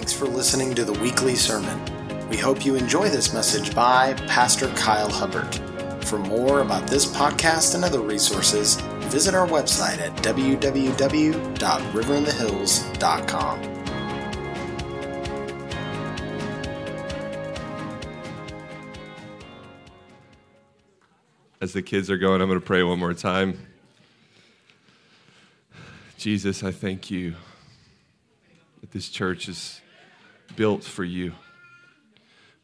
Thanks for listening to the weekly sermon. We hope you enjoy this message by Pastor Kyle Hubbart. For more about this podcast and other resources, visit our website at www.riverinthehills.com. As the kids are going, I'm going to pray one more time. Jesus, I thank you that this church is built for you.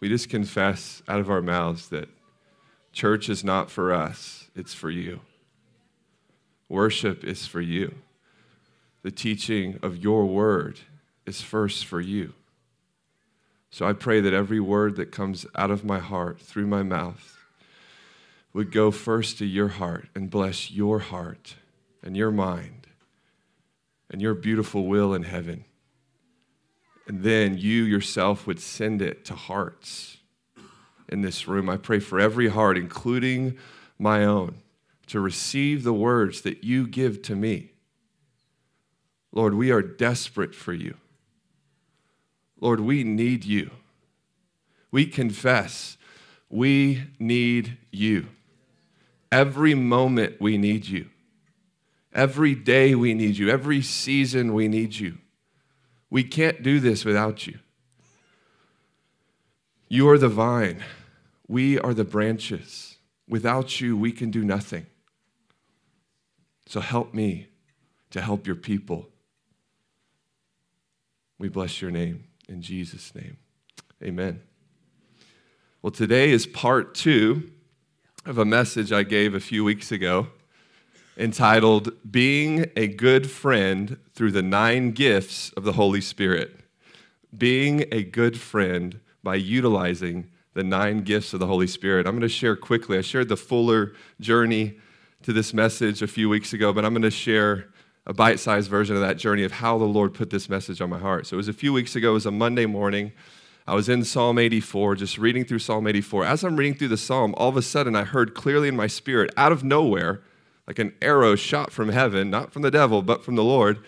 We just confess out of our mouths that church is not for us, it's for you. Worship is for you. The teaching of your word is first for you. So I pray that every word that comes out of my heart through my mouth would go first to your heart and bless your heart and your mind and your beautiful will in heaven. And then you yourself would send it to hearts in this room. I pray for every heart, including my own, to receive the words that you give to me. Lord, we are desperate for you. Lord, we need you. We confess we need you. Every moment we need you. Every day we need you. Every season we need you. We can't do this without you. You are the vine, we are the branches. Without you, we can do nothing. So help me to help your people. We bless your name in Jesus' name. Amen. Well, today is part two of a message I gave a few weeks ago entitled Being a Good Friend Through the Nine Gifts of the Holy Spirit. Being a good friend by utilizing the nine gifts of the Holy Spirit. I'm going to share quickly. I shared the fuller journey to this message a few weeks ago, but I'm going to share a bite sized version of that journey of how the Lord put this message on my heart. So it was a few weeks ago, it was a Monday morning. I was in Psalm 84, just reading through Psalm 84. As I'm reading through the psalm, all of a sudden I heard clearly in my spirit, out of nowhere, like an arrow shot from heaven, not from the devil, but from the Lord,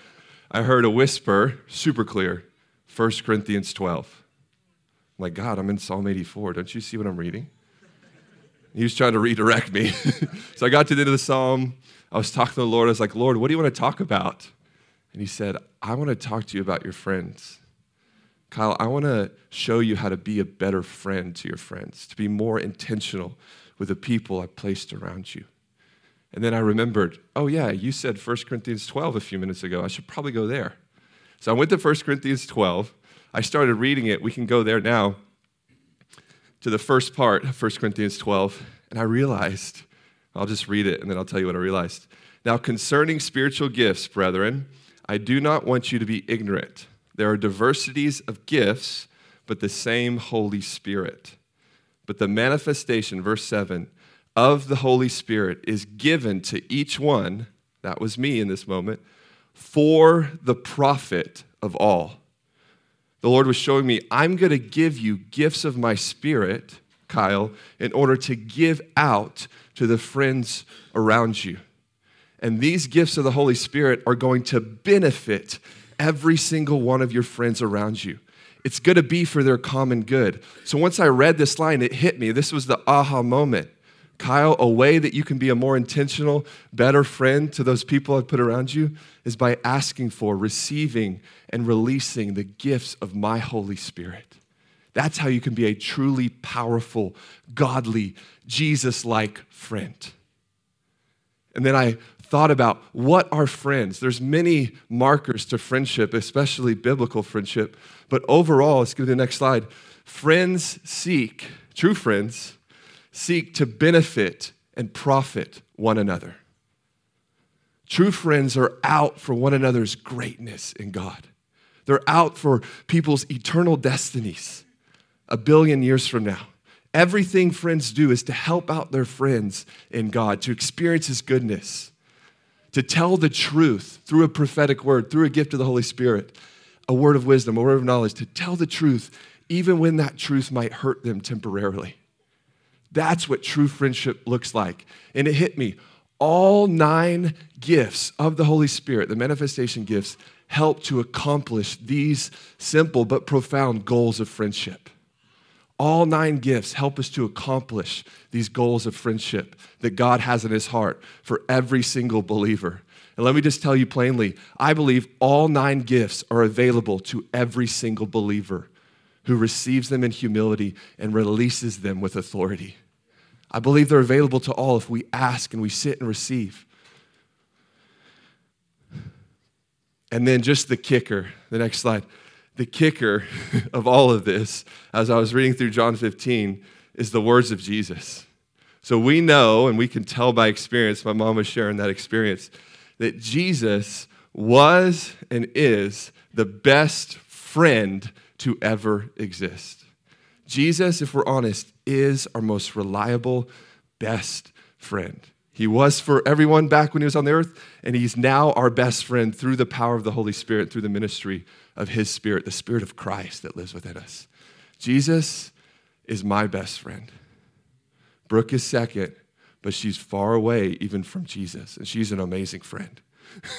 I heard a whisper, super clear, 1 Corinthians 12. I'm like, God, I'm in Psalm 84. Don't you see what I'm reading? He was trying to redirect me. so I got to the end of the psalm. I was talking to the Lord. I was like, Lord, what do you want to talk about? And he said, I want to talk to you about your friends. Kyle, I want to show you how to be a better friend to your friends, to be more intentional with the people I placed around you. And then I remembered, oh, yeah, you said 1 Corinthians 12 a few minutes ago. I should probably go there. So I went to 1 Corinthians 12. I started reading it. We can go there now to the first part of 1 Corinthians 12. And I realized, I'll just read it and then I'll tell you what I realized. Now, concerning spiritual gifts, brethren, I do not want you to be ignorant. There are diversities of gifts, but the same Holy Spirit. But the manifestation, verse 7, of the Holy Spirit is given to each one, that was me in this moment, for the profit of all. The Lord was showing me, I'm going to give you gifts of my spirit, Kyle, in order to give out to the friends around you. And these gifts of the Holy Spirit are going to benefit every single one of your friends around you. It's going to be for their common good. So once I read this line, it hit me. This was the aha moment. Kyle, a way that you can be a more intentional, better friend to those people I've put around you is by asking for, receiving, and releasing the gifts of my Holy Spirit. That's how you can be a truly powerful, godly, Jesus like friend. And then I thought about what are friends. There's many markers to friendship, especially biblical friendship. But overall, let's go to the next slide. Friends seek, true friends, seek to benefit and profit one another. True friends are out for one another's greatness in God. They're out for people's eternal destinies a billion years from now. Everything friends do is to help out their friends in God, to experience His goodness, to tell the truth through a prophetic word, through a gift of the Holy Spirit, a word of wisdom, a word of knowledge, to tell the truth, even when that truth might hurt them temporarily. That's what true friendship looks like. And it hit me. all nine gifts of the Holy Spirit, the manifestation gifts, help to accomplish these simple but profound goals of friendship. All nine gifts help us to accomplish these goals of friendship that God has in his heart for every single believer. And let me just tell you plainly I believe all nine gifts are available to every single believer who receives them in humility and releases them with authority. I believe they're available to all if we ask and we sit and receive. And then just the kicker, the next slide. The kicker of all of this, as I was reading through John 15, is the words of Jesus. So we know, and we can tell by experience, my mom was sharing that experience, that Jesus was and is the best friend to ever exist. Jesus, if we're honest, is our most reliable, best friend. He was for everyone back when he was on the earth, and he's now our best friend through the power of the Holy Spirit, through the ministry of his Spirit, the Spirit of Christ that lives within us. Jesus is my best friend. Brooke is second, but she's far away even from Jesus, and she's an amazing friend.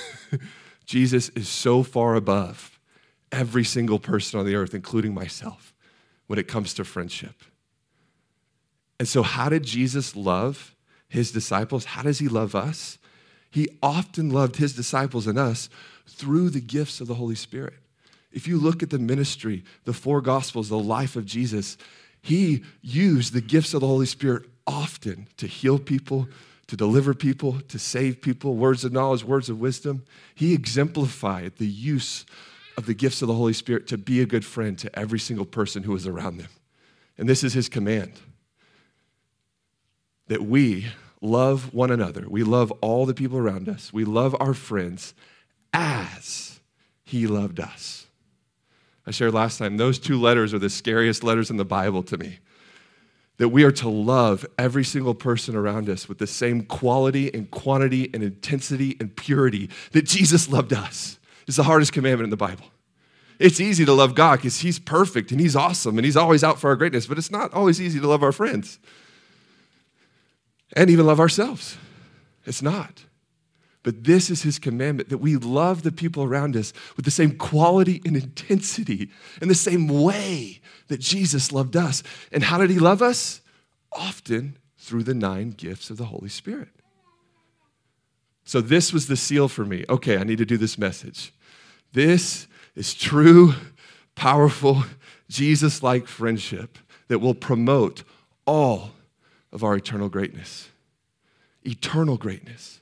Jesus is so far above every single person on the earth, including myself, when it comes to friendship. And so, how did Jesus love? his disciples. How does he love us? He often loved his disciples and us through the gifts of the Holy Spirit. If you look at the ministry, the four gospels, the life of Jesus, he used the gifts of the Holy Spirit often to heal people, to deliver people, to save people, words of knowledge, words of wisdom. He exemplified the use of the gifts of the Holy Spirit to be a good friend to every single person who is around them. And this is his command that we love one another. We love all the people around us. We love our friends as he loved us. I shared last time, those two letters are the scariest letters in the Bible to me. That we are to love every single person around us with the same quality and quantity and intensity and purity that Jesus loved us. It's the hardest commandment in the Bible. It's easy to love God because He's perfect and He's awesome and He's always out for our greatness, but it's not always easy to love our friends and even love ourselves. It's not. But this is his commandment that we love the people around us with the same quality and intensity and the same way that Jesus loved us. And how did he love us? Often through the nine gifts of the Holy Spirit. So this was the seal for me. Okay, I need to do this message. This is true, powerful, Jesus like friendship that will promote all of our eternal greatness. Eternal greatness.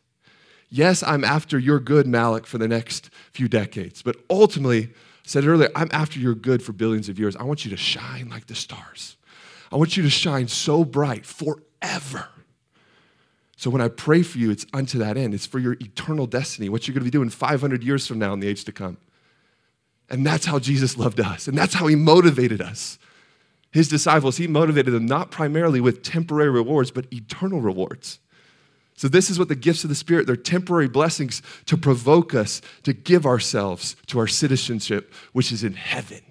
Yes, I'm after your good, Malik, for the next few decades, but ultimately, I said earlier, I'm after your good for billions of years. I want you to shine like the stars. I want you to shine so bright forever. So when I pray for you, it's unto that end. It's for your eternal destiny, what you're going to be doing 500 years from now in the age to come. And that's how Jesus loved us, and that's how he motivated us his disciples, he motivated them not primarily with temporary rewards, but eternal rewards. So, this is what the gifts of the Spirit, they're temporary blessings to provoke us to give ourselves to our citizenship, which is in heaven.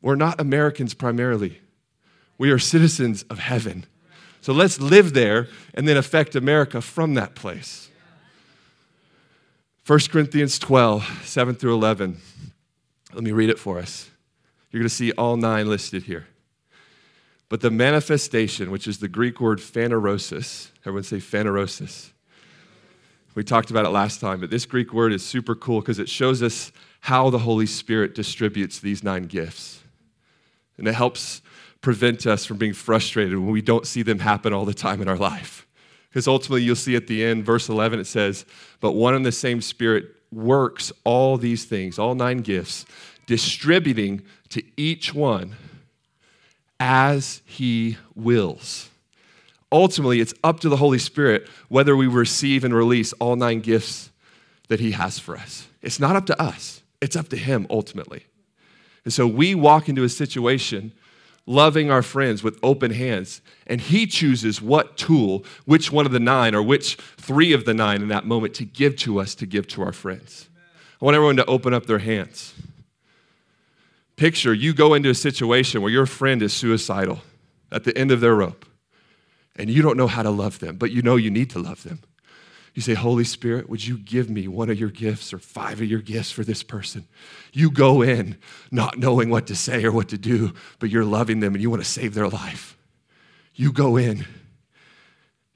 We're not Americans primarily, we are citizens of heaven. So, let's live there and then affect America from that place. 1 Corinthians 12, 7 through 11. Let me read it for us. You're going to see all nine listed here. But the manifestation, which is the Greek word phanerosis, everyone say phanerosis. We talked about it last time, but this Greek word is super cool because it shows us how the Holy Spirit distributes these nine gifts. And it helps prevent us from being frustrated when we don't see them happen all the time in our life. Because ultimately, you'll see at the end, verse 11, it says, But one and the same Spirit works all these things, all nine gifts, distributing to each one as he wills. Ultimately, it's up to the Holy Spirit whether we receive and release all nine gifts that he has for us. It's not up to us, it's up to him ultimately. And so we walk into a situation loving our friends with open hands, and he chooses what tool, which one of the nine, or which three of the nine in that moment to give to us to give to our friends. I want everyone to open up their hands. Picture you go into a situation where your friend is suicidal at the end of their rope. and you don't know how to love them, but you know you need to love them. You say, Holy Spirit, would you give me one of your gifts or five of your gifts for this person? You go in not knowing what to say or what to do, but you're loving them and you want to save their life. You go in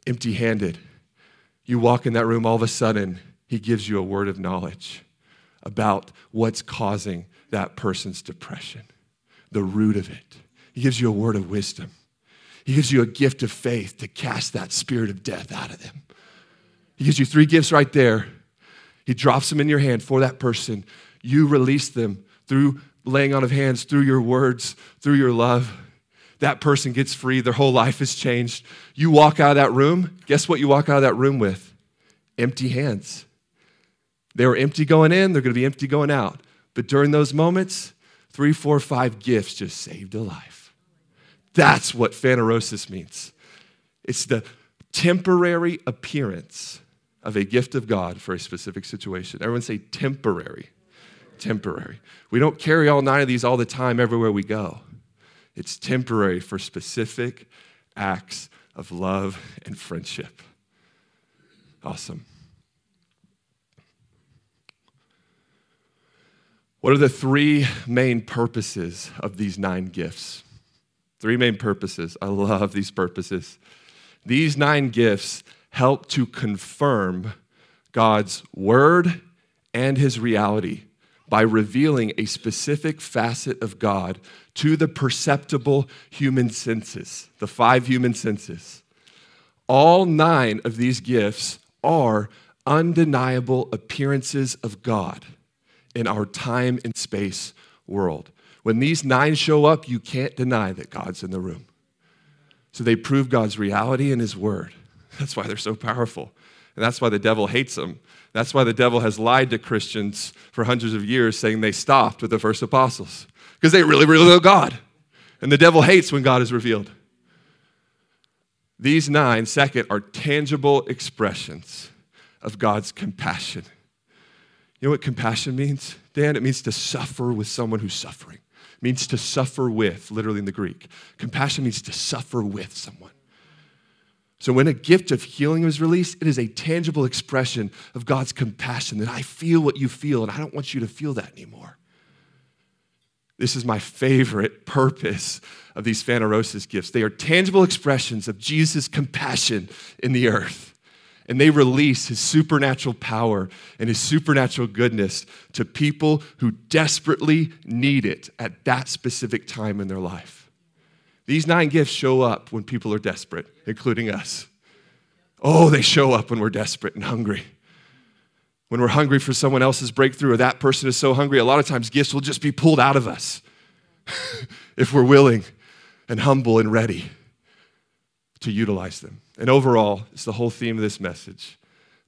empty handed. You walk in that room, all of a sudden, he gives you a word of knowledge about what's causing that person's depression, the root of it. He gives you a word of wisdom. He gives you a gift of faith to cast that spirit of death out of them. He gives you three gifts right there. He drops them in your hand for that person. You release them through laying on of hands, through your words, through your love. That person gets free. Their whole life is changed. You walk out of that room. Guess what you walk out of that room with? Empty hands. They were empty going in, they're going to be empty going out. But during those moments, three, four, five gifts just saved a life. That's what phanerosis means. It's the temporary appearance of a gift of God for a specific situation. Everyone say temporary. Temporary. We don't carry all nine of these all the time everywhere we go. It's temporary for specific acts of love and friendship. Awesome. What are the three main purposes of these nine gifts? Three main purposes. I love these purposes. These nine gifts help to confirm God's word and his reality by revealing a specific facet of God to the perceptible human senses, the five human senses. All nine of these gifts are undeniable appearances of God in our time and space world. When these nine show up, you can't deny that God's in the room. So they prove God's reality and His Word. That's why they're so powerful. And that's why the devil hates them. That's why the devil has lied to Christians for hundreds of years, saying they stopped with the first apostles, because they really, really know God. And the devil hates when God is revealed. These nine, second, are tangible expressions of God's compassion you know what compassion means, Dan? It means to suffer with someone who's suffering. It means to suffer with, literally in the Greek. Compassion means to suffer with someone. So when a gift of healing is released, it is a tangible expression of God's compassion that I feel what you feel and I don't want you to feel that anymore. This is my favorite purpose of these phanerosis gifts. They are tangible expressions of Jesus' compassion in the earth and they release his supernatural power and his supernatural goodness to people who desperately need it at that specific time in their life. These nine gifts show up when people are desperate, including us. Oh, they show up when we're desperate and hungry. When we're hungry for someone else's breakthrough, or that person is so hungry, a lot of times gifts will just be pulled out of us if we're willing and humble and ready to utilize them. And overall, it's the whole theme of this message.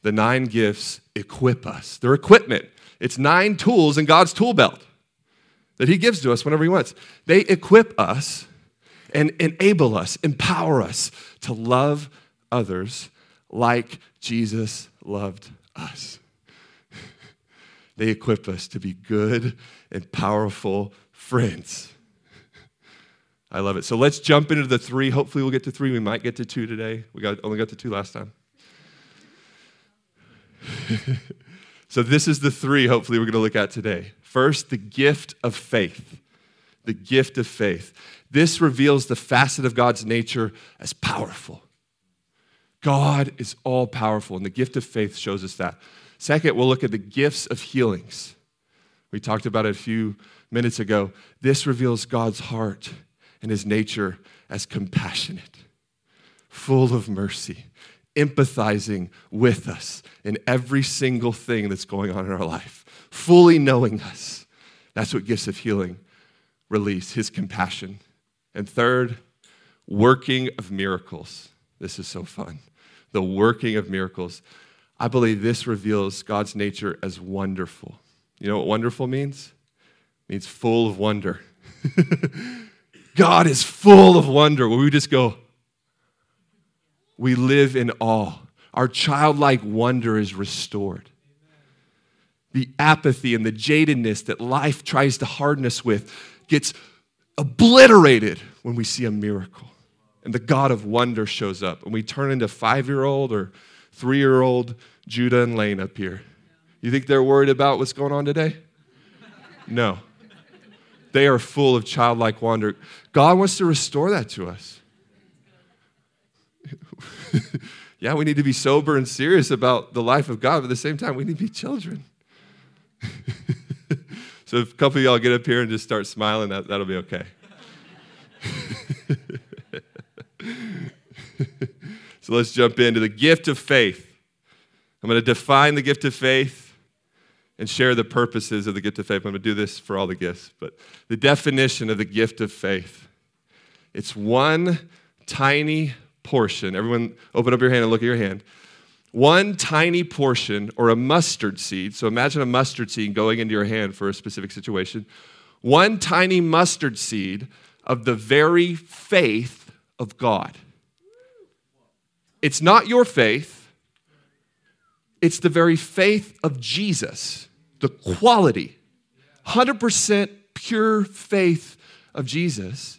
The nine gifts equip us. They're equipment. It's nine tools in God's tool belt that He gives to us whenever He wants. They equip us and enable us, empower us to love others like Jesus loved us. they equip us to be good and powerful friends. I love it. So let's jump into the three. Hopefully, we'll get to three. We might get to two today. We got, only got to two last time. so, this is the three, hopefully, we're going to look at today. First, the gift of faith. The gift of faith. This reveals the facet of God's nature as powerful. God is all powerful, and the gift of faith shows us that. Second, we'll look at the gifts of healings. We talked about it a few minutes ago. This reveals God's heart and his nature as compassionate, full of mercy, empathizing with us in every single thing that's going on in our life, fully knowing us. That's what gifts of healing release, his compassion. And third, working of miracles. This is so fun. The working of miracles. I believe this reveals God's nature as wonderful. You know what wonderful means? It means full of wonder. God is full of wonder where we just go, we live in awe. Our childlike wonder is restored. The apathy and the jadedness that life tries to harden us with gets obliterated when we see a miracle. and the God of wonder shows up, and we turn into five year old or three year old Judah and Lane up here. You think they're worried about what's going on today? No. They are full of childlike wonder. God wants to restore that to us. yeah, we need to be sober and serious about the life of God, but at the same time, we need to be children. so if a couple of y'all get up here and just start smiling, that, that'll be okay. so let's jump into the gift of faith. I'm going to define the gift of faith and share the purposes of the gift of faith. I'm going to do this for all the gifts, but the definition of the gift of faith it's one tiny portion. Everyone, open up your hand and look at your hand. One tiny portion or a mustard seed. So imagine a mustard seed going into your hand for a specific situation. One tiny mustard seed of the very faith of God. It's not your faith, it's the very faith of Jesus, the quality, 100% pure faith of Jesus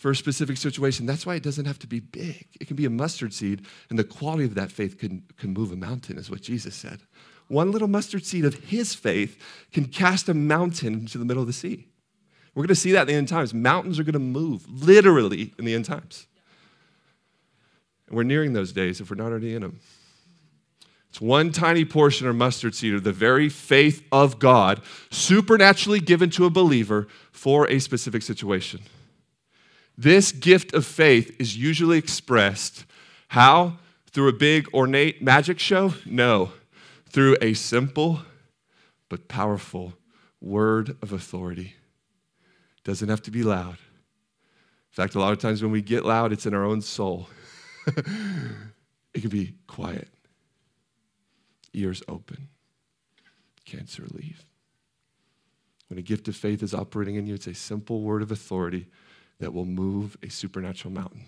for a specific situation. That's why it doesn't have to be big. It can be a mustard seed, and the quality of that faith can, can move a mountain, is what Jesus said. One little mustard seed of his faith can cast a mountain into the middle of the sea. We're going to see that in the end times. Mountains are going to move, literally, in the end times. And we're nearing those days if we're not already in them. It's one tiny portion or mustard seed of the very faith of God, supernaturally given to a believer for a specific situation. This gift of faith is usually expressed how? Through a big ornate magic show? No. Through a simple but powerful word of authority. Doesn't have to be loud. In fact, a lot of times when we get loud, it's in our own soul. it can be quiet, ears open, cancer leave. When a gift of faith is operating in you, it's a simple word of authority that will move a supernatural mountain.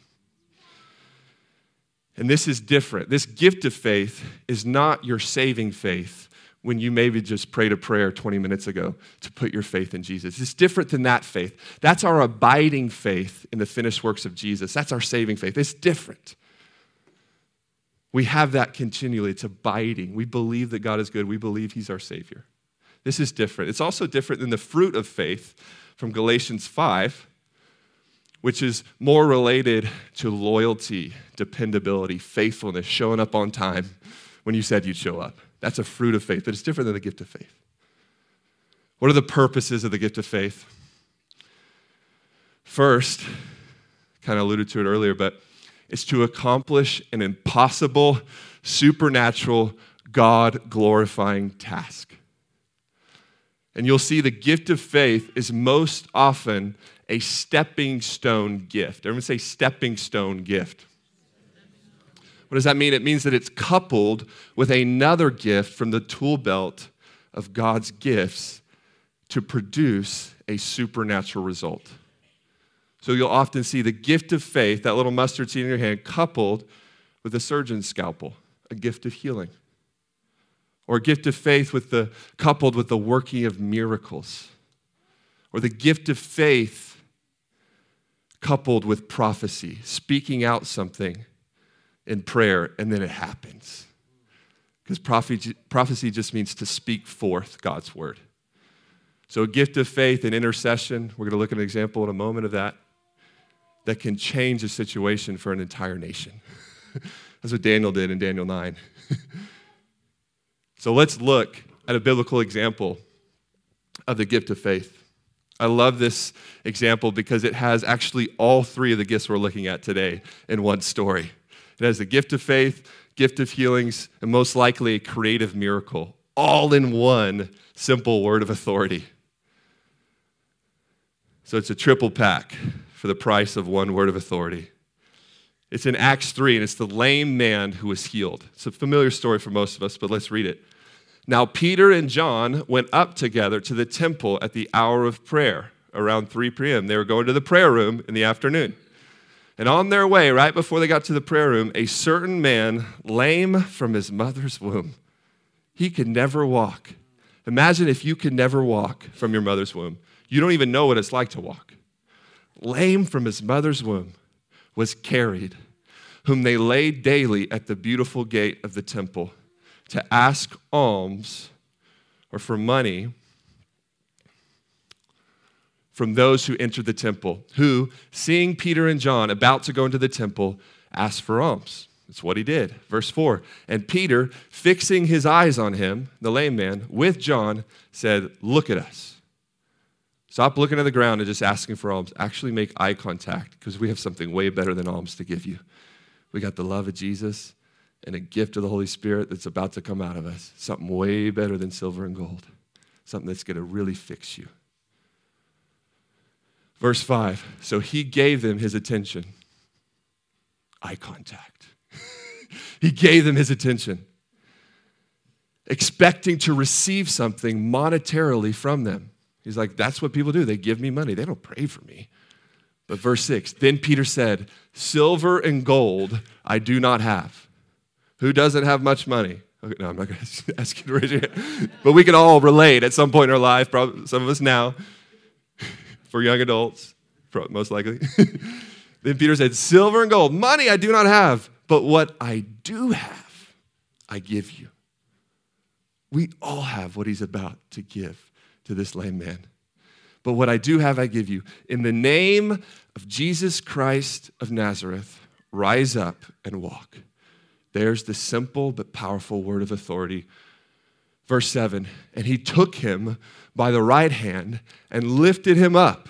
And this is different. This gift of faith is not your saving faith when you maybe just prayed a prayer 20 minutes ago to put your faith in Jesus. It's different than that faith. That's our abiding faith in the finished works of Jesus. That's our saving faith. It's different. We have that continually. It's abiding. We believe that God is good. We believe He's our Savior. This is different. It's also different than the fruit of faith from Galatians 5, which is more related to loyalty, dependability, faithfulness, showing up on time when you said you'd show up. That's a fruit of faith, but it's different than the gift of faith. What are the purposes of the gift of faith? First, kind of alluded to it earlier, but it's to accomplish an impossible, supernatural, God glorifying task. And you'll see the gift of faith is most often a stepping stone gift. Everyone say stepping stone gift. What does that mean? It means that it's coupled with another gift from the tool belt of God's gifts to produce a supernatural result. So you'll often see the gift of faith, that little mustard seed in your hand, coupled with a surgeon's scalpel, a gift of healing. Or a gift of faith with the coupled with the working of miracles. Or the gift of faith coupled with prophecy, speaking out something in prayer, and then it happens. Because prophecy just means to speak forth God's word. So, a gift of faith and intercession, we're going to look at an example in a moment of that that can change a situation for an entire nation. That's what Daniel did in Daniel 9. so let's look at a biblical example of the gift of faith. I love this example because it has actually all three of the gifts we're looking at today in one story. It has the gift of faith, gift of healings, and most likely a creative miracle, all in one simple word of authority. So it's a triple pack for the price of one word of authority. It's in Acts 3, and it's the lame man who was healed. It's a familiar story for most of us, but let's read it. Now, Peter and John went up together to the temple at the hour of prayer, around 3 p.m. They were going to the prayer room in the afternoon. And on their way, right before they got to the prayer room, a certain man, lame from his mother's womb, he could never walk. Imagine if you could never walk from your mother's womb. You don't even know what it's like to walk lame from his mother's womb, was carried, whom they laid daily at the beautiful gate of the temple to ask alms or for money from those who entered the temple, who, seeing Peter and John about to go into the temple, asked for alms. That's what he did. Verse 4 And Peter, fixing his eyes on him, the lame man, with John, said, Look at us. Stop looking at the ground and just asking for alms. Actually, make eye contact because we have something way better than alms to give you. We got the love of Jesus and a gift of the Holy Spirit that's about to come out of us. Something way better than silver and gold. Something that's going to really fix you. Verse 5 So he gave them his attention. Eye contact. he gave them his attention, expecting to receive something monetarily from them. He's like, That's what people do. They give me money, they don't pray for me. But verse 6 Then Peter said, Silver and gold I do not have. Who doesn't have much money? Okay, no, I'm not going to ask you to raise your hand. But we can all relate at some point in our life, probably some of us now for young adults, most likely. then Peter said, Silver and gold, money I do not have, but what I do have, I give you. We all have what he's about to give to this lame man. But what I do have, I give you. In the name of Jesus Christ of Nazareth, rise up and walk. There's the simple but powerful word of authority. Verse 7 And he took him by the right hand and lifted him up.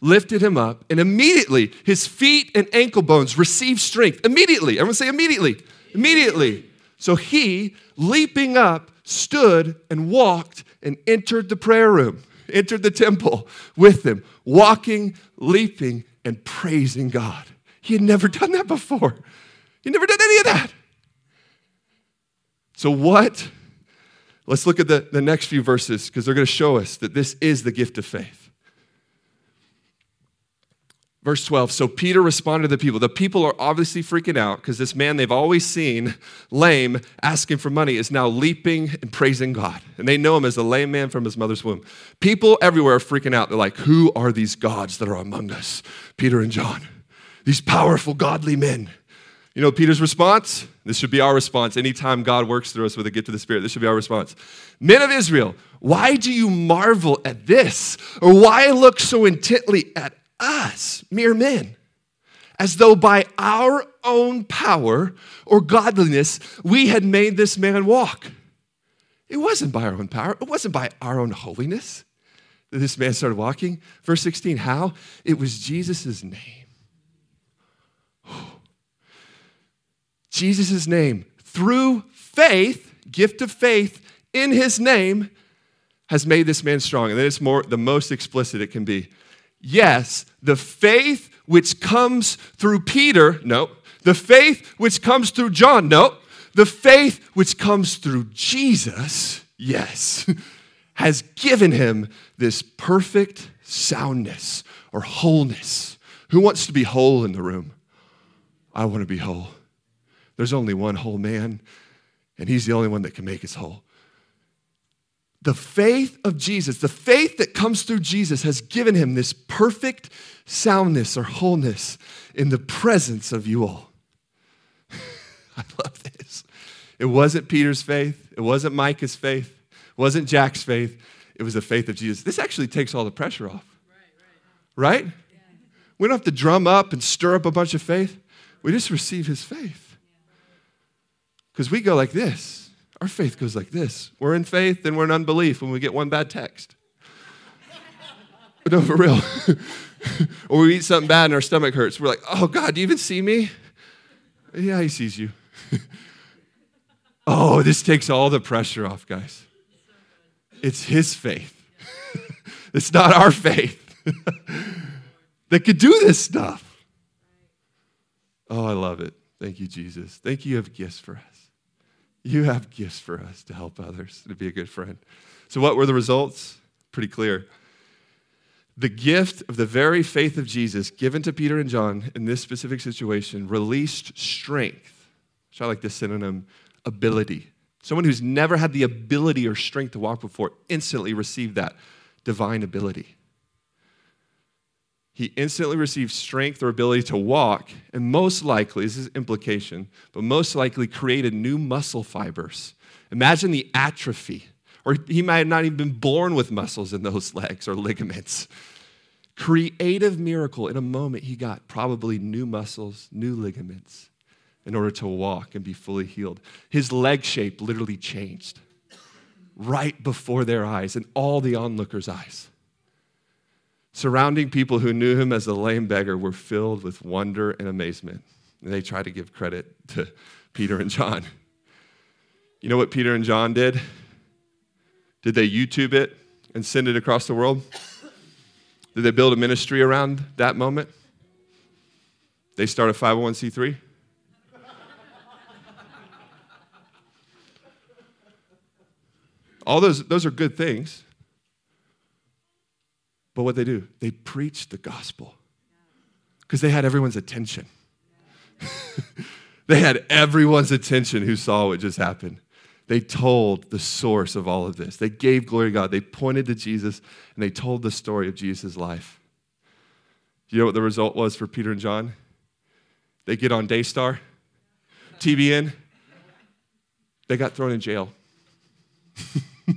Lifted him up, and immediately his feet and ankle bones received strength. Immediately. Everyone say immediately. Immediately. So he, leaping up, stood and walked and entered the prayer room, entered the temple with them, walking, leaping, and praising God. He had never done that before. He never done any of that. So, what Let's look at the, the next few verses because they're going to show us that this is the gift of faith. Verse 12 So Peter responded to the people. The people are obviously freaking out because this man they've always seen, lame, asking for money, is now leaping and praising God. And they know him as the lame man from his mother's womb. People everywhere are freaking out. They're like, Who are these gods that are among us? Peter and John, these powerful, godly men. You know Peter's response? This should be our response. Anytime God works through us with a gift of the Spirit, this should be our response. Men of Israel, why do you marvel at this? Or why look so intently at us, mere men? As though by our own power or godliness we had made this man walk. It wasn't by our own power, it wasn't by our own holiness that this man started walking. Verse 16, how? It was Jesus' name Jesus' name, through faith, gift of faith in his name, has made this man strong. And then it's more the most explicit it can be. Yes, the faith which comes through Peter, no. The faith which comes through John, no. The faith which comes through Jesus, yes, has given him this perfect soundness or wholeness. Who wants to be whole in the room? I want to be whole. There's only one whole man, and he's the only one that can make us whole. The faith of Jesus, the faith that comes through Jesus, has given him this perfect soundness or wholeness in the presence of you all. I love this. It wasn't Peter's faith, it wasn't Micah's faith, it wasn't Jack's faith, it was the faith of Jesus. This actually takes all the pressure off. Right? right? right? Yeah. We don't have to drum up and stir up a bunch of faith. We just receive his faith. Because we go like this. Our faith goes like this. We're in faith, then we're in unbelief when we get one bad text. no, for real. or we eat something bad and our stomach hurts. We're like, oh, God, do you even see me? Yeah, he sees you. oh, this takes all the pressure off, guys. It's his faith. it's not our faith that could do this stuff. Oh, I love it. Thank you, Jesus. Thank you, you have gifts for us. You have gifts for us to help others, to be a good friend. So, what were the results? Pretty clear. The gift of the very faith of Jesus given to Peter and John in this specific situation released strength. So I like this synonym ability. Someone who's never had the ability or strength to walk before instantly received that divine ability. He instantly received strength or ability to walk, and most likely, this is implication, but most likely created new muscle fibers. Imagine the atrophy, or he might have not even been born with muscles in those legs or ligaments. Creative miracle. In a moment, he got probably new muscles, new ligaments in order to walk and be fully healed. His leg shape literally changed right before their eyes and all the onlookers' eyes. Surrounding people who knew him as a lame beggar were filled with wonder and amazement. And they tried to give credit to Peter and John. You know what Peter and John did? Did they YouTube it and send it across the world? Did they build a ministry around that moment? They start a 501c3? All those, those are good things. But what they do, they preach the gospel because they had everyone's attention. they had everyone's attention who saw what just happened. They told the source of all of this. They gave glory to God. They pointed to Jesus and they told the story of Jesus' life. You know what the result was for Peter and John? They get on Daystar, TBN, they got thrown in jail.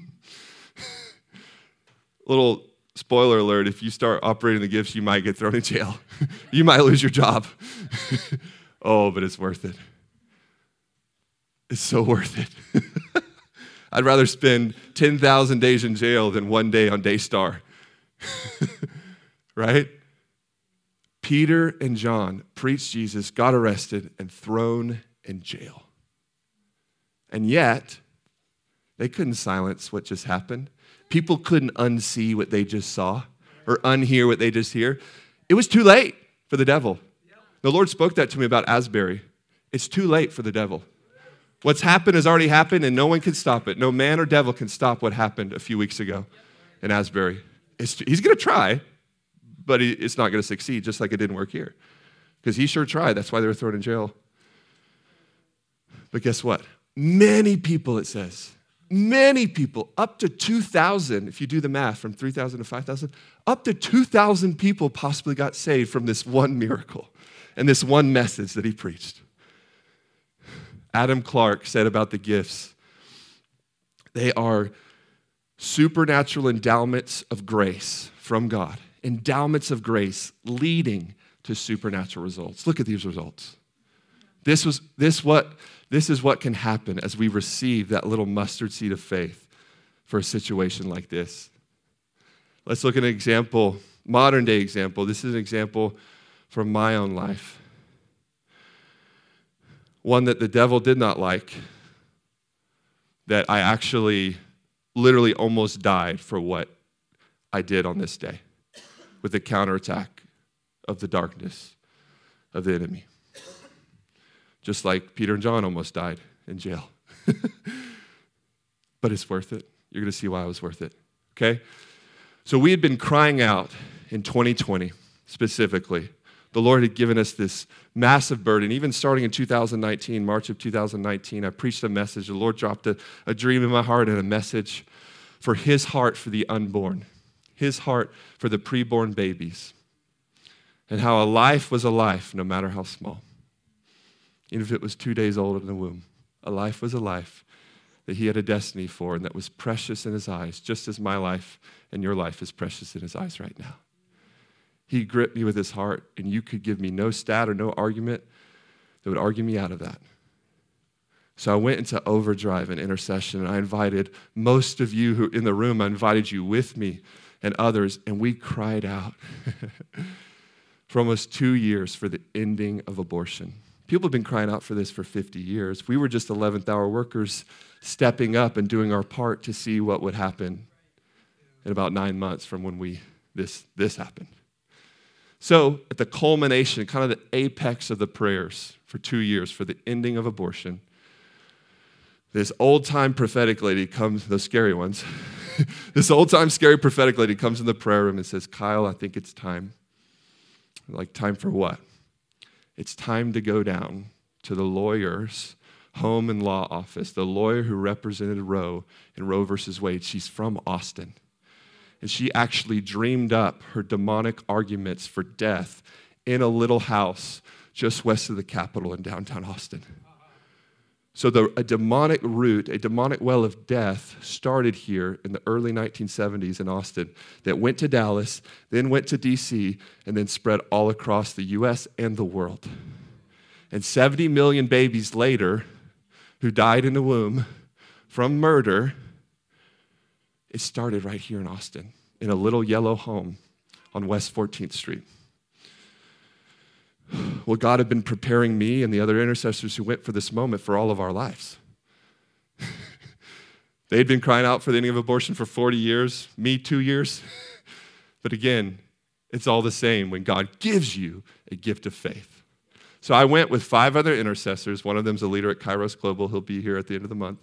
Little spoiler alert if you start operating the gifts, you might get thrown in jail. you might lose your job. oh, but it's worth it. It's so worth it. I'd rather spend 10,000 days in jail than one day on Daystar. right? Peter and John preached Jesus, got arrested, and thrown in jail. And yet, they couldn't silence what just happened. People couldn't unsee what they just saw or unhear what they just hear. It was too late for the devil. The Lord spoke that to me about Asbury. It's too late for the devil. What's happened has already happened, and no one can stop it. No man or devil can stop what happened a few weeks ago in Asbury. It's, he's going to try, but he, it's not going to succeed, just like it didn't work here. Because he sure tried. That's why they were thrown in jail. But guess what? Many people, it says, many people, up to 2,000, if you do the math from 3,000 to 5,000, up to 2,000 people possibly got saved from this one miracle and this one message that he preached. Adam Clarke said about the gifts they are supernatural endowments of grace from God, endowments of grace leading to supernatural results. Look at these results. This was this what this is what can happen as we receive that little mustard seed of faith for a situation like this. Let's look at an example, modern day example. This is an example from my own life one that the devil did not like, that I actually literally almost died for what I did on this day with the counterattack of the darkness of the enemy. Just like Peter and John almost died in jail. but it's worth it. You're going to see why it was worth it. Okay? So we had been crying out in 2020 specifically the Lord had given us this massive burden. Even starting in 2019, March of 2019, I preached a message. The Lord dropped a, a dream in my heart and a message for His heart for the unborn, His heart for the preborn babies, and how a life was a life, no matter how small. Even if it was two days old in the womb, a life was a life that He had a destiny for and that was precious in His eyes, just as my life and your life is precious in His eyes right now. He gripped me with his heart, and you could give me no stat or no argument that would argue me out of that. So I went into overdrive and intercession, and I invited most of you who in the room, I invited you with me and others, and we cried out for almost two years for the ending of abortion. People have been crying out for this for 50 years. We were just 11th hour workers stepping up and doing our part to see what would happen in about nine months from when we this, this happened. So, at the culmination, kind of the apex of the prayers for two years for the ending of abortion, this old time prophetic lady comes, those scary ones, this old time scary prophetic lady comes in the prayer room and says, Kyle, I think it's time. like, time for what? It's time to go down to the lawyer's home and law office, the lawyer who represented Roe in Roe versus Wade. She's from Austin. And she actually dreamed up her demonic arguments for death in a little house just west of the Capitol in downtown Austin. So, the, a demonic root, a demonic well of death started here in the early 1970s in Austin that went to Dallas, then went to DC, and then spread all across the US and the world. And 70 million babies later, who died in the womb from murder, it started right here in Austin in a little yellow home on West 14th Street. Well, God had been preparing me and the other intercessors who went for this moment for all of our lives. They'd been crying out for the ending of abortion for 40 years, me two years. but again, it's all the same when God gives you a gift of faith. So I went with five other intercessors. One of them's a leader at Kairos Global. He'll be here at the end of the month,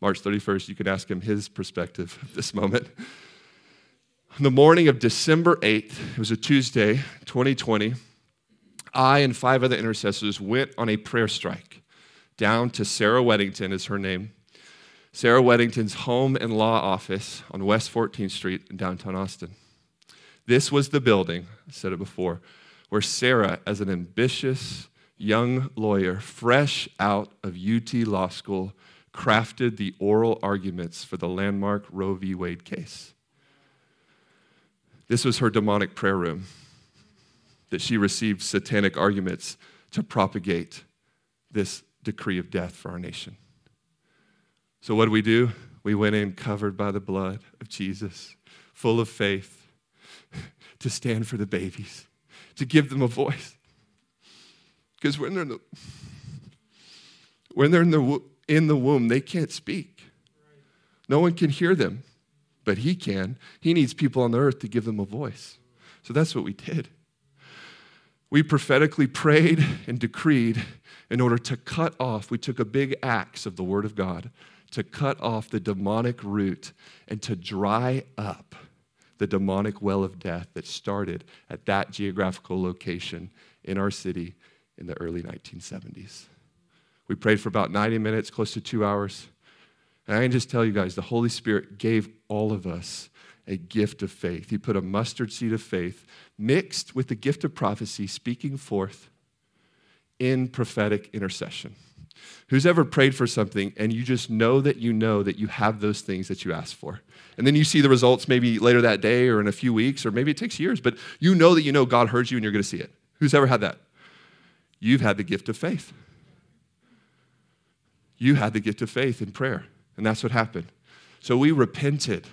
March 31st. You can ask him his perspective of this moment. On the morning of December 8th, it was a Tuesday, 2020, I and five other intercessors went on a prayer strike down to Sarah Weddington, is her name. Sarah Weddington's home and law office on West 14th Street in downtown Austin. This was the building, I said it before, where Sarah, as an ambitious young lawyer, fresh out of UT Law School, crafted the oral arguments for the landmark Roe v. Wade case. This was her demonic prayer room that she received satanic arguments to propagate this decree of death for our nation. So, what did we do? We went in covered by the blood of Jesus, full of faith, to stand for the babies, to give them a voice. Because when they're in the, when they're in the, in the womb, they can't speak. No one can hear them, but He can. He needs people on the earth to give them a voice. So that's what we did. We prophetically prayed and decreed in order to cut off, we took a big axe of the Word of God to cut off the demonic root and to dry up the demonic well of death that started at that geographical location in our city in the early 1970s. We prayed for about 90 minutes, close to two hours. And I can just tell you guys, the Holy Spirit gave all of us a gift of faith. He put a mustard seed of faith mixed with the gift of prophecy, speaking forth in prophetic intercession. Who's ever prayed for something and you just know that you know that you have those things that you asked for? And then you see the results maybe later that day or in a few weeks, or maybe it takes years, but you know that you know God heard you and you're going to see it. Who's ever had that? You've had the gift of faith. You had the gift of faith in prayer, and that's what happened. So we repented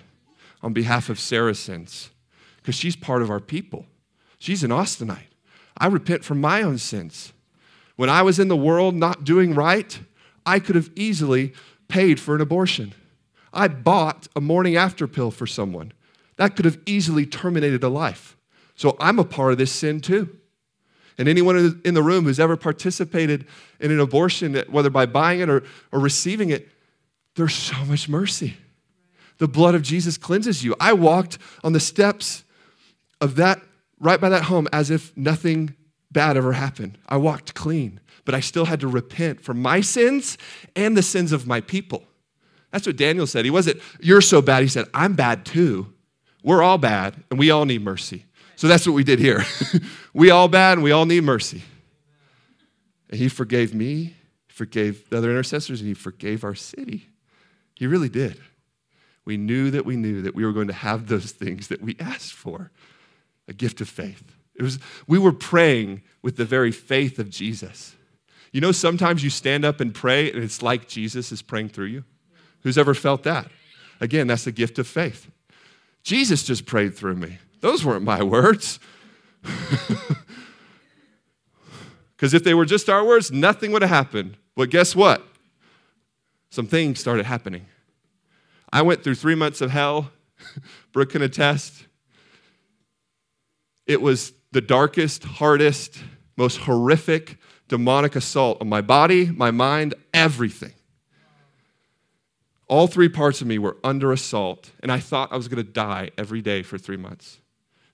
on behalf of Sarah's sins because she's part of our people. She's an Austinite. I repent for my own sins. When I was in the world not doing right, I could have easily paid for an abortion. I bought a morning after pill for someone. That could have easily terminated a life. So I'm a part of this sin too. And anyone in the room who's ever participated in an abortion, whether by buying it or, or receiving it, there's so much mercy. The blood of Jesus cleanses you. I walked on the steps of that, right by that home, as if nothing bad ever happened. I walked clean, but I still had to repent for my sins and the sins of my people. That's what Daniel said. He wasn't, you're so bad. He said, I'm bad too. We're all bad, and we all need mercy. So that's what we did here. we all bad, and we all need mercy. And he forgave me, forgave the other intercessors, and he forgave our city. He really did. We knew that we knew that we were going to have those things that we asked for a gift of faith. It was, we were praying with the very faith of Jesus. You know, sometimes you stand up and pray and it's like Jesus is praying through you. Who's ever felt that? Again, that's a gift of faith. Jesus just prayed through me. Those weren't my words. Because if they were just our words, nothing would have happened. But guess what? Some things started happening. I went through three months of hell. Brooke can attest. It was the darkest, hardest, most horrific demonic assault on my body, my mind, everything. All three parts of me were under assault, and I thought I was going to die every day for three months.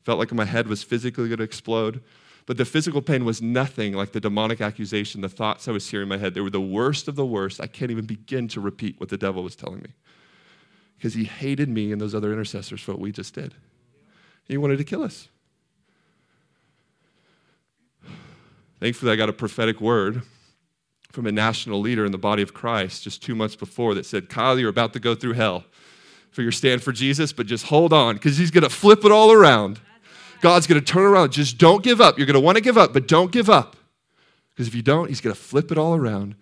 Felt like my head was physically going to explode. But the physical pain was nothing like the demonic accusation, the thoughts I was hearing in my head. They were the worst of the worst. I can't even begin to repeat what the devil was telling me because he hated me and those other intercessors for what we just did. He wanted to kill us. Thankfully, I got a prophetic word from a national leader in the body of Christ just two months before that said, Kyle, you're about to go through hell for your stand for Jesus, but just hold on because he's going to flip it all around. God's going to turn around. Just don't give up. You're going to want to give up, but don't give up. Because if you don't, he's going to flip it all around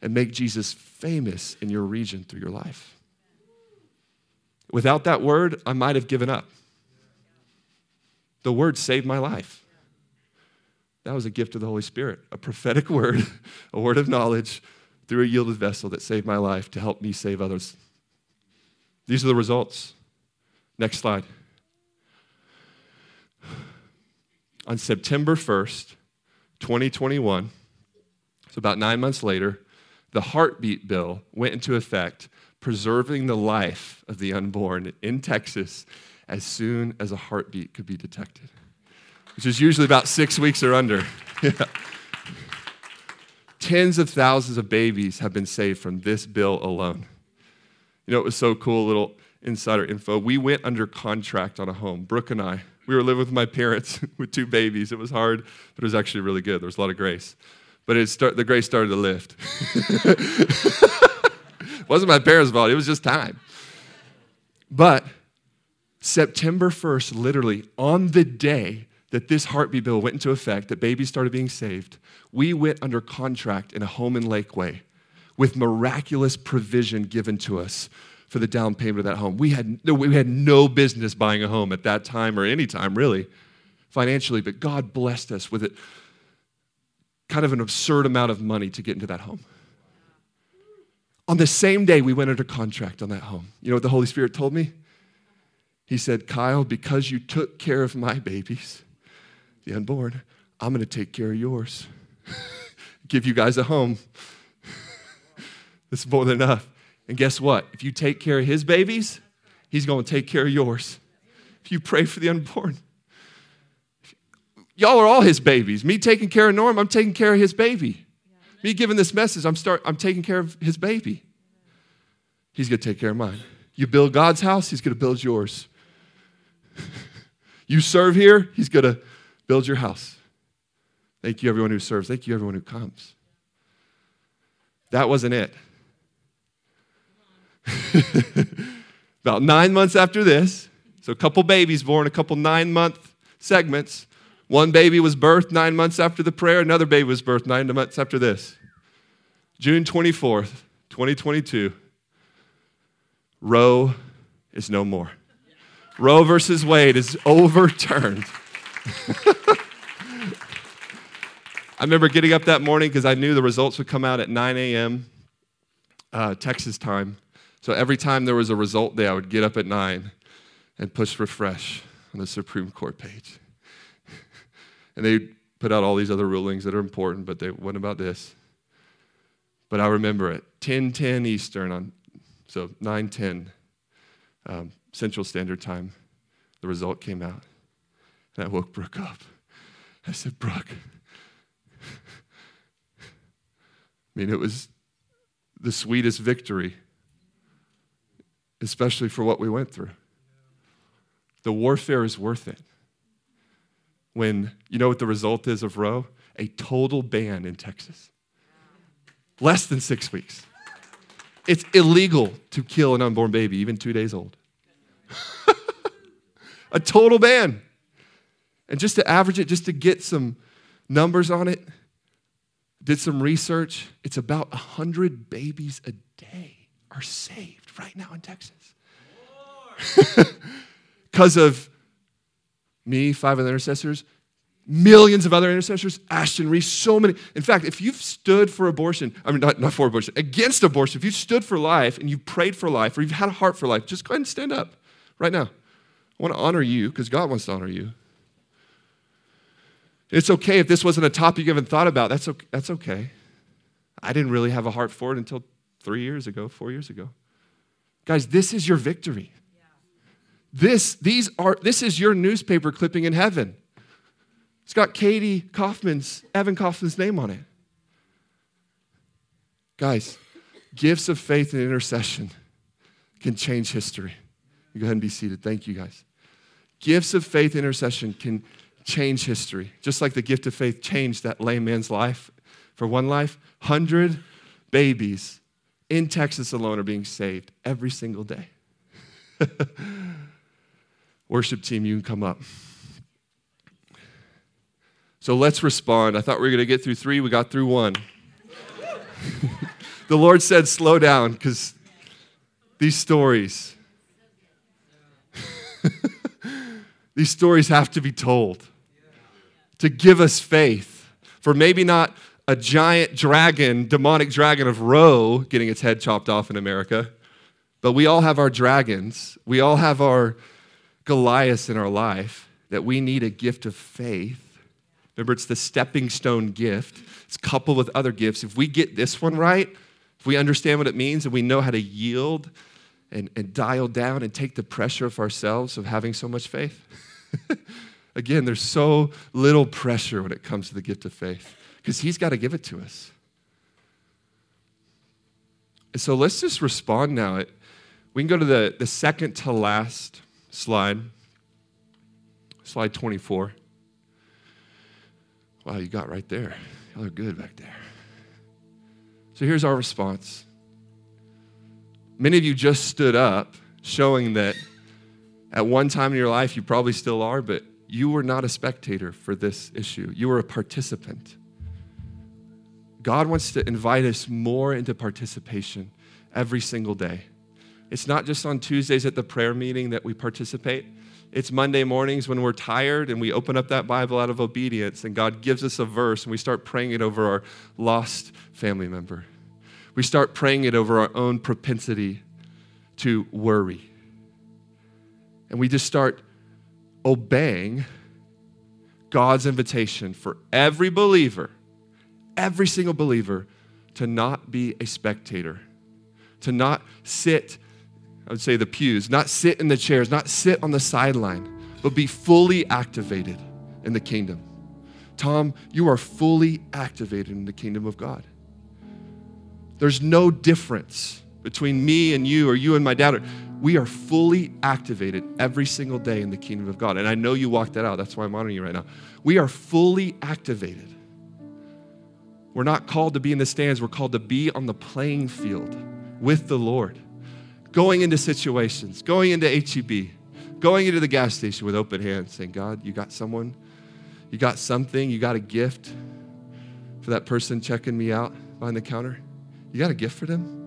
and make Jesus famous in your region through your life. Without that word, I might have given up. The word saved my life. That was a gift of the Holy Spirit, a prophetic word, a word of knowledge through a yielded vessel that saved my life to help me save others. These are the results. Next slide. On September 1st, 2021, so about nine months later, the heartbeat bill went into effect, preserving the life of the unborn in Texas as soon as a heartbeat could be detected which is usually about six weeks or under. yeah. Tens of thousands of babies have been saved from this bill alone. You know, it was so cool, little insider info. We went under contract on a home, Brooke and I. We were living with my parents with two babies. It was hard, but it was actually really good. There was a lot of grace. But it start, the grace started to lift. it wasn't my parents' fault, it was just time. But September 1st, literally on the day that this heartbeat bill went into effect, that babies started being saved, we went under contract in a home in Lakeway with miraculous provision given to us for the down payment of that home. We had, we had no business buying a home at that time or any time, really, financially, but God blessed us with it, kind of an absurd amount of money to get into that home. On the same day, we went under contract on that home. You know what the Holy Spirit told me? He said, Kyle, because you took care of my babies, the unborn, I'm going to take care of yours. Give you guys a home. That's more than enough. And guess what? If you take care of his babies, he's going to take care of yours. If you pray for the unborn, y'all are all his babies. Me taking care of Norm, I'm taking care of his baby. Me giving this message, I'm start I'm taking care of his baby. He's going to take care of mine. You build God's house, he's going to build yours. you serve here, he's going to Build your house. Thank you, everyone who serves. Thank you, everyone who comes. That wasn't it. About nine months after this, so a couple babies born, a couple nine month segments. One baby was birthed nine months after the prayer, another baby was birthed nine months after this. June 24th, 2022, Roe is no more. Roe versus Wade is overturned. I remember getting up that morning because I knew the results would come out at 9 a.m. Uh, Texas time. So every time there was a result day, I would get up at 9 and push refresh on the Supreme Court page. and they put out all these other rulings that are important, but they went about this. But I remember it 10 10 Eastern on, so 9 10 um, Central Standard Time, the result came out. I woke Brooke up. I said, Brooke, I mean, it was the sweetest victory, especially for what we went through. The warfare is worth it. When you know what the result is of Roe? A total ban in Texas. Less than six weeks. It's illegal to kill an unborn baby, even two days old. a total ban. And just to average it, just to get some numbers on it, did some research. It's about 100 babies a day are saved right now in Texas. Because of me, five other intercessors, millions of other intercessors, Ashton Reese, so many. In fact, if you've stood for abortion, I mean, not, not for abortion, against abortion, if you've stood for life and you've prayed for life or you've had a heart for life, just go ahead and stand up right now. I want to honor you because God wants to honor you. It's okay if this wasn't a topic you haven't thought about. That's okay. That's okay. I didn't really have a heart for it until three years ago, four years ago. Guys, this is your victory. This, these are, this is your newspaper clipping in heaven. It's got Katie Kaufman's, Evan Kaufman's name on it. Guys, gifts of faith and intercession can change history. You go ahead and be seated. Thank you, guys. Gifts of faith intercession can change history, just like the gift of faith changed that lame man's life for one life. 100 babies in Texas alone are being saved every single day. Worship team, you can come up. So let's respond. I thought we were going to get through three, we got through one. the Lord said, slow down, because these stories, these stories have to be told to give us faith for maybe not a giant dragon, demonic dragon of Roe getting its head chopped off in America, but we all have our dragons. We all have our Goliaths in our life that we need a gift of faith. Remember, it's the stepping stone gift. It's coupled with other gifts. If we get this one right, if we understand what it means and we know how to yield and, and dial down and take the pressure of ourselves of having so much faith. Again, there's so little pressure when it comes to the gift of faith because He's got to give it to us. And so let's just respond now. We can go to the, the second to last slide, slide 24. Wow, you got right there. Y'all are good back there. So here's our response. Many of you just stood up, showing that at one time in your life, you probably still are, but you were not a spectator for this issue. You were a participant. God wants to invite us more into participation every single day. It's not just on Tuesdays at the prayer meeting that we participate. It's Monday mornings when we're tired and we open up that Bible out of obedience and God gives us a verse and we start praying it over our lost family member. We start praying it over our own propensity to worry. And we just start obeying God's invitation for every believer, every single believer, to not be a spectator, to not sit, I would say the pews, not sit in the chairs, not sit on the sideline, but be fully activated in the kingdom. Tom, you are fully activated in the kingdom of God. There's no difference between me and you or you and my dad. We are fully activated every single day in the kingdom of God. And I know you walked that out. That's why I'm honoring you right now. We are fully activated. We're not called to be in the stands, we're called to be on the playing field with the Lord. Going into situations, going into HEB, going into the gas station with open hands, saying, God, you got someone, you got something, you got a gift for that person checking me out behind the counter? You got a gift for them?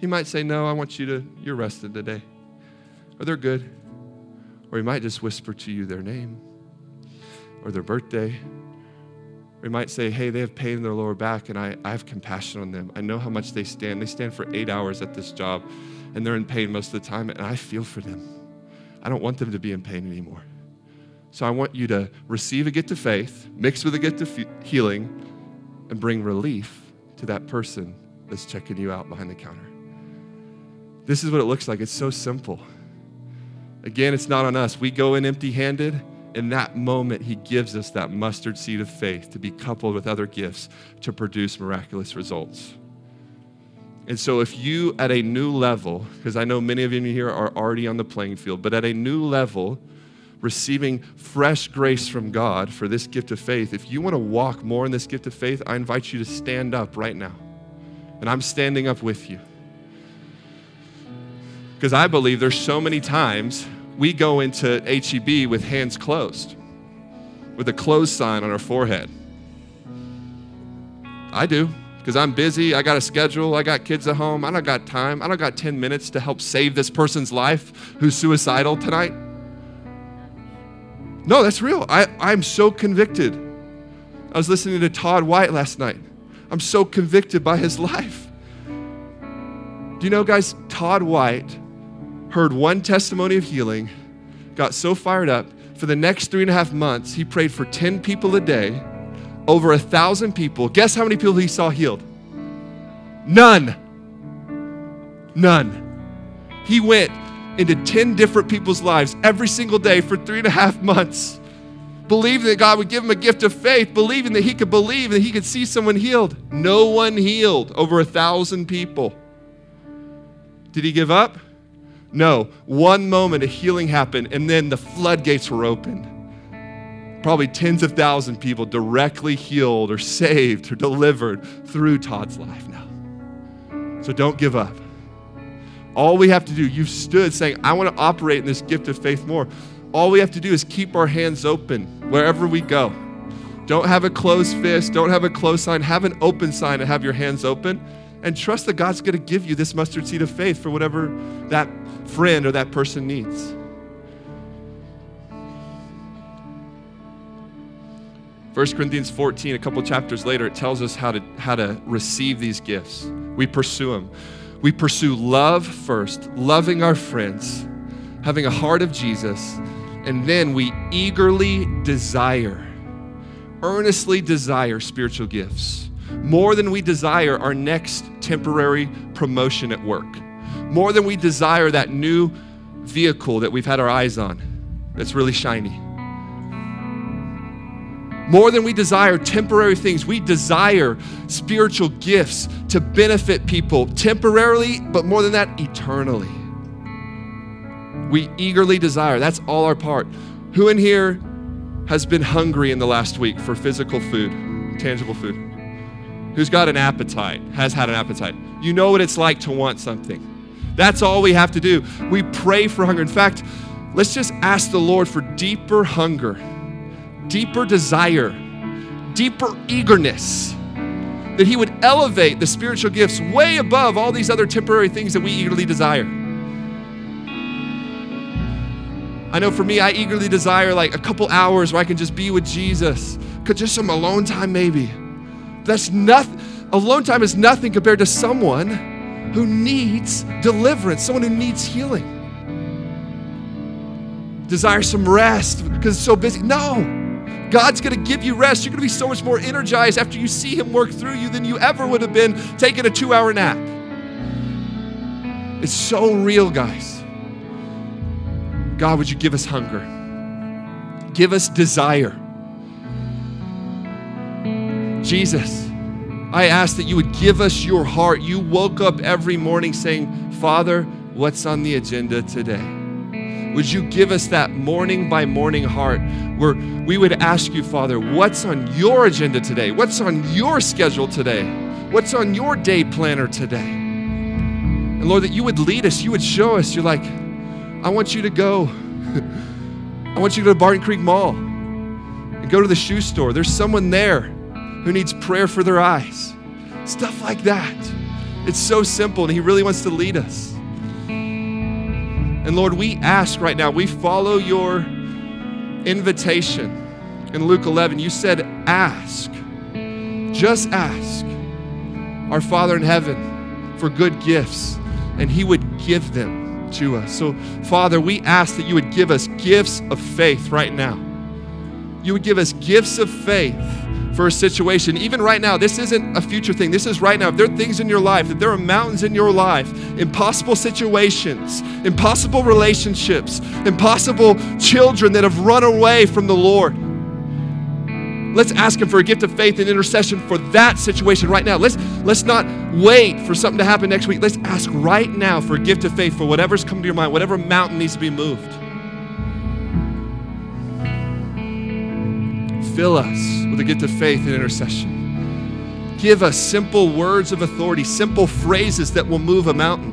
He might say, No, I want you to, you're rested today. Or they're good. Or he might just whisper to you their name or their birthday. Or he might say, Hey, they have pain in their lower back and I, I have compassion on them. I know how much they stand. They stand for eight hours at this job and they're in pain most of the time and I feel for them. I don't want them to be in pain anymore. So I want you to receive a gift of faith, mix with a gift of healing, and bring relief to that person that's checking you out behind the counter. This is what it looks like. It's so simple. Again, it's not on us. We go in empty handed. In that moment, He gives us that mustard seed of faith to be coupled with other gifts to produce miraculous results. And so, if you at a new level, because I know many of you here are already on the playing field, but at a new level, receiving fresh grace from God for this gift of faith, if you want to walk more in this gift of faith, I invite you to stand up right now. And I'm standing up with you. Because I believe there's so many times we go into HEB with hands closed, with a closed sign on our forehead. I do, because I'm busy. I got a schedule. I got kids at home. I don't got time. I don't got 10 minutes to help save this person's life who's suicidal tonight. No, that's real. I, I'm so convicted. I was listening to Todd White last night. I'm so convicted by his life. Do you know, guys, Todd White heard one testimony of healing, got so fired up. For the next three and a half months, he prayed for 10 people a day, over a thousand people. Guess how many people he saw healed? None. None. He went into 10 different people's lives every single day for three and a half months, believing that God would give him a gift of faith, believing that he could believe that he could see someone healed. No one healed, over a thousand people. Did he give up? No, one moment a healing happened, and then the floodgates were opened. Probably tens of thousands of people directly healed or saved or delivered through Todd's life now. So don't give up. All we have to do, you've stood saying, I want to operate in this gift of faith more. All we have to do is keep our hands open wherever we go. Don't have a closed fist, don't have a closed sign, have an open sign and have your hands open and trust that God's going to give you this mustard seed of faith for whatever that friend or that person needs. 1 Corinthians 14, a couple chapters later, it tells us how to, how to receive these gifts. We pursue them. We pursue love first, loving our friends, having a heart of Jesus, and then we eagerly desire, earnestly desire spiritual gifts more than we desire our next temporary promotion at work, more than we desire that new vehicle that we've had our eyes on that's really shiny. More than we desire temporary things, we desire spiritual gifts to benefit people temporarily, but more than that, eternally. We eagerly desire. That's all our part. Who in here has been hungry in the last week for physical food, tangible food? Who's got an appetite, has had an appetite? You know what it's like to want something. That's all we have to do. We pray for hunger. In fact, let's just ask the Lord for deeper hunger, deeper desire, deeper eagerness. That He would elevate the spiritual gifts way above all these other temporary things that we eagerly desire. I know for me, I eagerly desire like a couple hours where I can just be with Jesus, could just some alone time maybe. That's nothing. Alone time is nothing compared to someone who needs deliverance, someone who needs healing. Desire some rest because it's so busy. No. God's going to give you rest. You're going to be so much more energized after you see Him work through you than you ever would have been taking a two hour nap. It's so real, guys. God, would you give us hunger? Give us desire. Jesus, I ask that you would give us your heart. You woke up every morning saying, Father, what's on the agenda today? Would you give us that morning by morning heart where we would ask you, Father, what's on your agenda today? What's on your schedule today? What's on your day planner today? And Lord, that you would lead us, you would show us. You're like, I want you to go. I want you to go to Barton Creek Mall and go to the shoe store. There's someone there who needs prayer for their eyes. Stuff like that. It's so simple, and He really wants to lead us. And Lord, we ask right now, we follow your invitation. In Luke 11, you said, Ask. Just ask our Father in heaven for good gifts, and He would give them to us. So, Father, we ask that you would give us gifts of faith right now. You would give us gifts of faith for a situation, even right now, this isn't a future thing. This is right now. If there are things in your life, if there are mountains in your life, impossible situations, impossible relationships, impossible children that have run away from the Lord, let's ask Him for a gift of faith and intercession for that situation right now. Let's, let's not wait for something to happen next week. Let's ask right now for a gift of faith for whatever's come to your mind, whatever mountain needs to be moved. Fill us with a gift of faith and intercession. Give us simple words of authority, simple phrases that will move a mountain.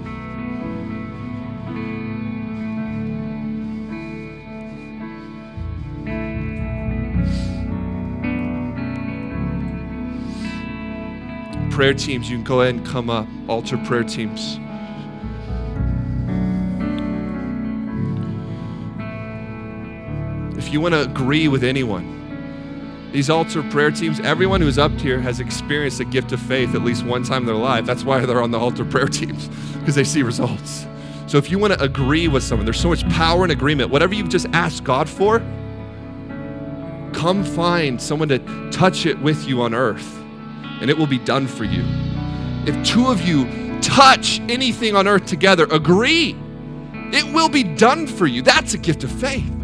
Prayer teams, you can go ahead and come up. Altar prayer teams. If you want to agree with anyone, these altar prayer teams, everyone who's up here has experienced a gift of faith at least one time in their life. That's why they're on the altar prayer teams, because they see results. So if you want to agree with someone, there's so much power in agreement. Whatever you've just asked God for, come find someone to touch it with you on earth, and it will be done for you. If two of you touch anything on earth together, agree, it will be done for you. That's a gift of faith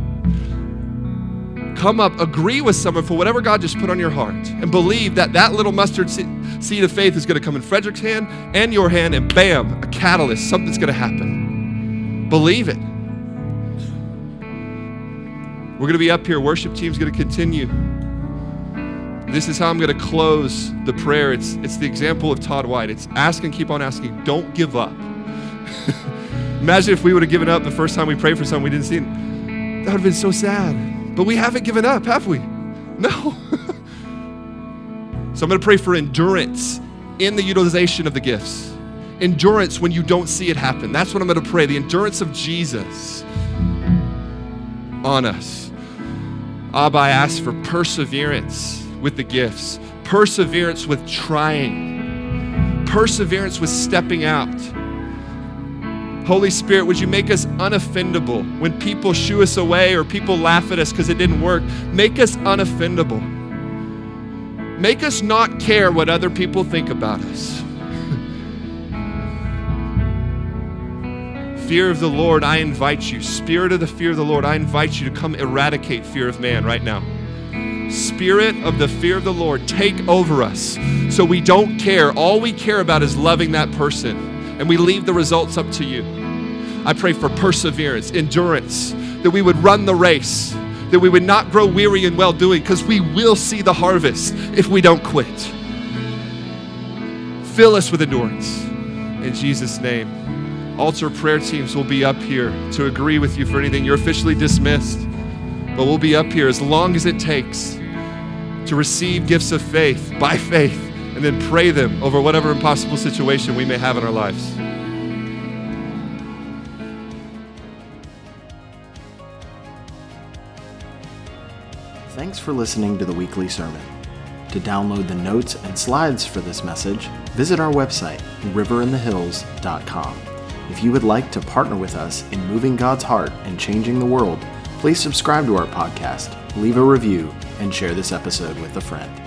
come up, agree with someone for whatever God just put on your heart, and believe that that little mustard seed of faith is going to come in Frederick's hand and your hand, and bam, a catalyst, something's going to happen. Believe it. We're going to be up here. Worship team's going to continue. This is how I'm going to close the prayer. It's, it's the example of Todd White. It's ask and keep on asking. Don't give up. Imagine if we would have given up the first time we prayed for someone we didn't see. That would have been so sad. But we haven't given up, have we? No. so I'm going to pray for endurance in the utilization of the gifts. Endurance when you don't see it happen. That's what I'm going to pray. The endurance of Jesus on us. Abba, I ask for perseverance with the gifts, perseverance with trying, perseverance with stepping out. Holy Spirit, would you make us unoffendable when people shoo us away or people laugh at us because it didn't work? Make us unoffendable. Make us not care what other people think about us. fear of the Lord, I invite you. Spirit of the fear of the Lord, I invite you to come eradicate fear of man right now. Spirit of the fear of the Lord, take over us so we don't care. All we care about is loving that person, and we leave the results up to you. I pray for perseverance, endurance, that we would run the race, that we would not grow weary in well doing, because we will see the harvest if we don't quit. Fill us with endurance. In Jesus' name altar prayer teams will be up here to agree with you for anything. You're officially dismissed, but we'll be up here as long as it takes to receive gifts of faith by faith and then pray them over whatever impossible situation we may have in our lives. Thanks for listening to the weekly sermon. To download the notes and slides for this message, visit our website, riverinthehills.com. If you would like to partner with us in moving God's heart and changing the world, please subscribe to our podcast, leave a review, and share this episode with a friend.